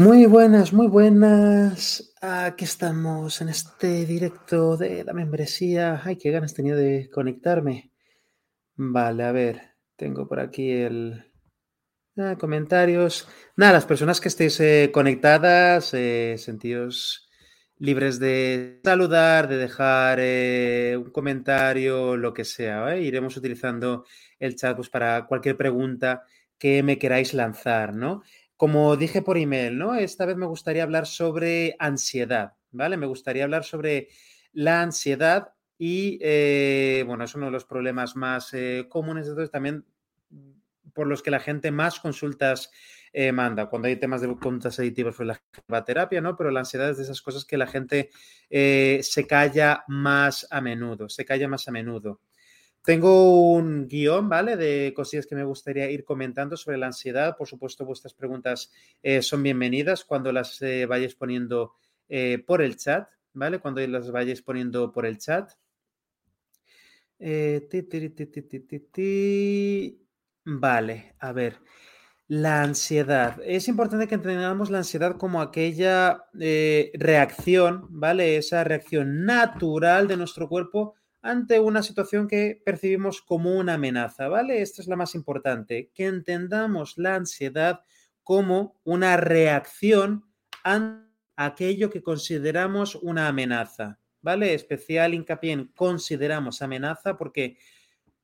Muy buenas, muy buenas. Aquí estamos en este directo de la membresía. Ay, qué ganas tenido de conectarme. Vale, a ver, tengo por aquí el ah, comentarios. Nada, las personas que estéis eh, conectadas, eh, sentidos libres de saludar, de dejar eh, un comentario, lo que sea. Iremos utilizando el chat pues, para cualquier pregunta que me queráis lanzar, ¿no? Como dije por email, ¿no? Esta vez me gustaría hablar sobre ansiedad, ¿vale? Me gustaría hablar sobre la ansiedad y, eh, bueno, es uno de los problemas más eh, comunes, entonces también por los que la gente más consultas eh, manda. Cuando hay temas de conductas adictivas, pues la terapia, ¿no? Pero la ansiedad es de esas cosas que la gente se calla más a menudo, se calla más a menudo. Tengo un guion, ¿vale? De cosillas que me gustaría ir comentando sobre la ansiedad. Por supuesto, vuestras preguntas eh, son bienvenidas cuando las eh, vayáis poniendo eh, por el chat, ¿vale? Cuando las vayáis poniendo por el chat. vale, a ver. La ansiedad. Es importante que entendamos la ansiedad como aquella reacción, ¿vale? Esa reacción natural de nuestro cuerpo ante una situación que percibimos como una amenaza, ¿vale? Esta es la más importante, que entendamos la ansiedad como una reacción a aquello que consideramos una amenaza, ¿vale? Especial hincapié en consideramos amenaza porque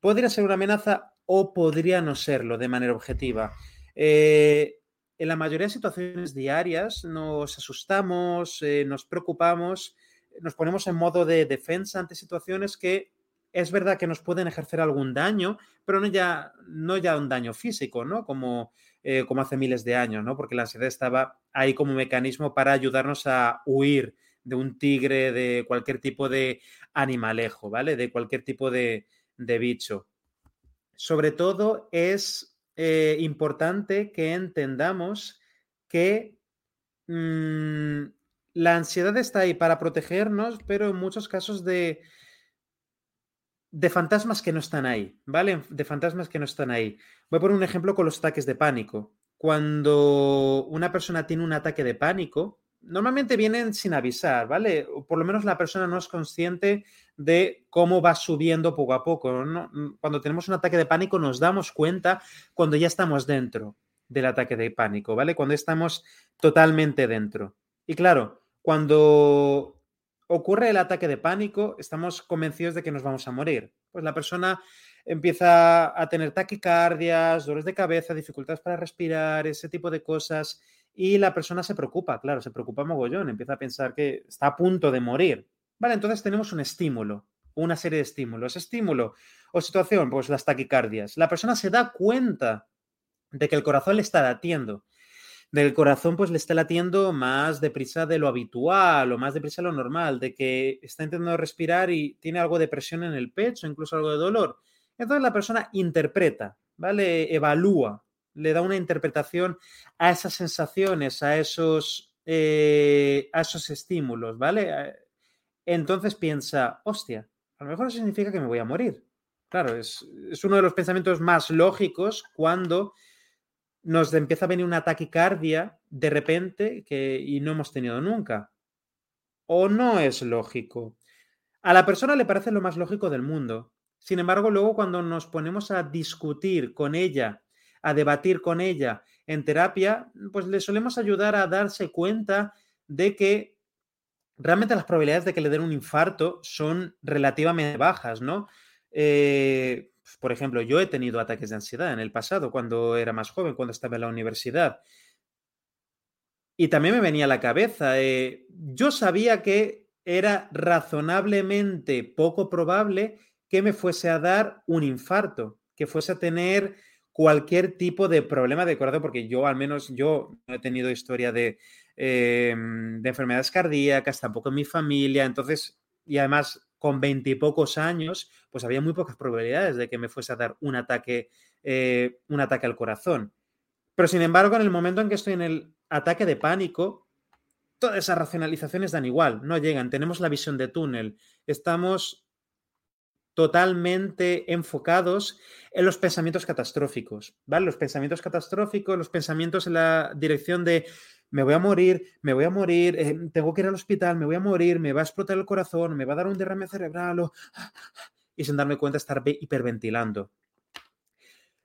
podría ser una amenaza o podría no serlo de manera objetiva. Eh, en la mayoría de situaciones diarias nos asustamos, eh, nos preocupamos nos ponemos en modo de defensa ante situaciones que es verdad que nos pueden ejercer algún daño, pero no ya, no ya un daño físico, ¿no? Como, eh, como hace miles de años, ¿no? Porque la ansiedad estaba ahí como mecanismo para ayudarnos a huir de un tigre, de cualquier tipo de animalejo, ¿vale? De cualquier tipo de, bicho. Sobre todo es eh, importante que entendamos que mm, la ansiedad está ahí para protegernos, pero en muchos casos de, de fantasmas que no están ahí, ¿vale? De fantasmas que no están ahí. Voy a poner un ejemplo con los ataques de pánico. Cuando una persona tiene un ataque de pánico, normalmente vienen sin avisar, ¿vale? O por lo menos la persona no es consciente de cómo va subiendo poco a poco. Cuando tenemos un ataque de pánico nos damos cuenta cuando ya estamos dentro del ataque de pánico, ¿vale? Cuando estamos totalmente dentro. Y claro, cuando ocurre el ataque de pánico, estamos convencidos de que nos vamos a morir. Pues la persona empieza a tener taquicardias, dolores de cabeza, dificultades para respirar, ese tipo de cosas. Y la persona se preocupa, claro, se preocupa mogollón, empieza a pensar que está a punto de morir. Vale, entonces tenemos un estímulo, una serie de estímulos. Estímulo o situación, pues las taquicardias. La persona se da cuenta de que el corazón le está latiendo del corazón pues le está latiendo más deprisa de lo habitual o más deprisa de lo normal, de que está intentando respirar y tiene algo de presión en el pecho, incluso algo de dolor. Entonces la persona interpreta, ¿vale? Evalúa, le da una interpretación a esas sensaciones, a esos, eh, a esos estímulos, ¿vale? Eh, entonces piensa, hostia, a lo mejor eso significa que me voy a morir. Claro, es uno de los pensamientos más lógicos cuando nos empieza a venir una taquicardia de repente que, y no hemos tenido nunca. ¿O no es lógico? A la persona le parece lo más lógico del mundo. Sin embargo, luego cuando nos ponemos a discutir con ella, a debatir con ella en terapia, pues le solemos ayudar a darse cuenta de que realmente las probabilidades de que le den un infarto son relativamente bajas, ¿no? Eh, por ejemplo, yo he tenido ataques de ansiedad en el pasado, cuando era más joven, cuando estaba en la universidad. Y también me venía a la cabeza, eh, yo sabía que era razonablemente poco probable que me fuese a dar un infarto, que fuese a tener cualquier tipo de problema de corazón, porque yo al menos yo no he tenido historia de, em, de enfermedades cardíacas, tampoco en mi familia, entonces, y además con veintipocos años, pues había muy pocas probabilidades de que me fuese a dar un ataque, eh, un ataque al corazón. Pero sin embargo, en el momento en que estoy en el ataque de pánico, todas esas racionalizaciones dan igual, no llegan. Tenemos la visión de túnel. Estamos totalmente enfocados en los pensamientos catastróficos, ¿vale? Los pensamientos catastróficos, los pensamientos en la dirección de me voy a morir, me voy a morir, eh, tengo que ir al hospital, me voy a morir, me va a explotar el corazón, me va a dar un derrame cerebral o... y sin darme cuenta estar hiperventilando.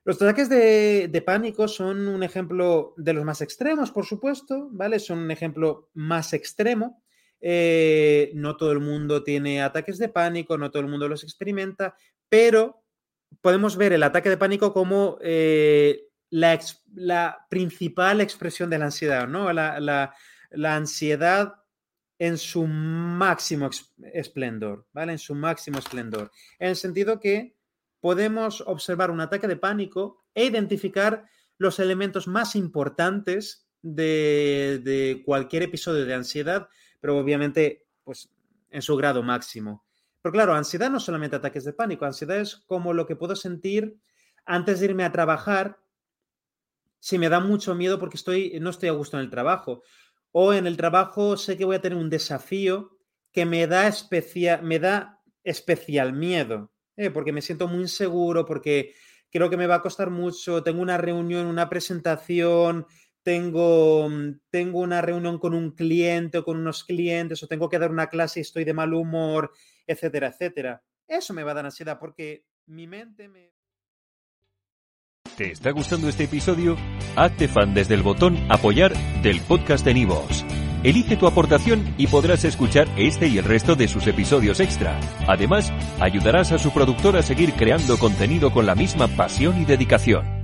Los ataques de, pánico son un ejemplo de los más extremos, por supuesto, ¿vale? Son un ejemplo más extremo. Eh, no todo el mundo tiene ataques de pánico, no todo el mundo los experimenta, pero podemos ver el ataque de pánico como eh, la, principal expresión de la ansiedad, ¿no? La, ansiedad en su máximo esplendor, ¿vale? En su máximo esplendor. En el sentido que podemos observar un ataque de pánico e identificar los elementos más importantes de, cualquier episodio de ansiedad, pero obviamente, pues, en su grado máximo. Pero claro, ansiedad no solamente ataques de pánico, ansiedad es como lo que puedo sentir antes de irme a trabajar si me da mucho miedo porque estoy, no estoy a gusto en el trabajo. O en el trabajo sé que voy a tener un desafío que me da, me da especial miedo, ¿eh? porque me siento muy inseguro, porque creo que me va a costar mucho, tengo una reunión, una presentación, tengo, tengo una reunión con un cliente o con unos clientes, o tengo que dar una clase y estoy de mal humor, etcétera, etcétera. Eso me va a dar ansiedad porque mi mente me... ¿Te está gustando este episodio? Hazte fan desde el botón Apoyar del podcast de Nivos. Elige tu aportación y podrás escuchar este y el resto de sus episodios extra. Además, ayudarás a su productor a seguir creando contenido con la misma pasión y dedicación.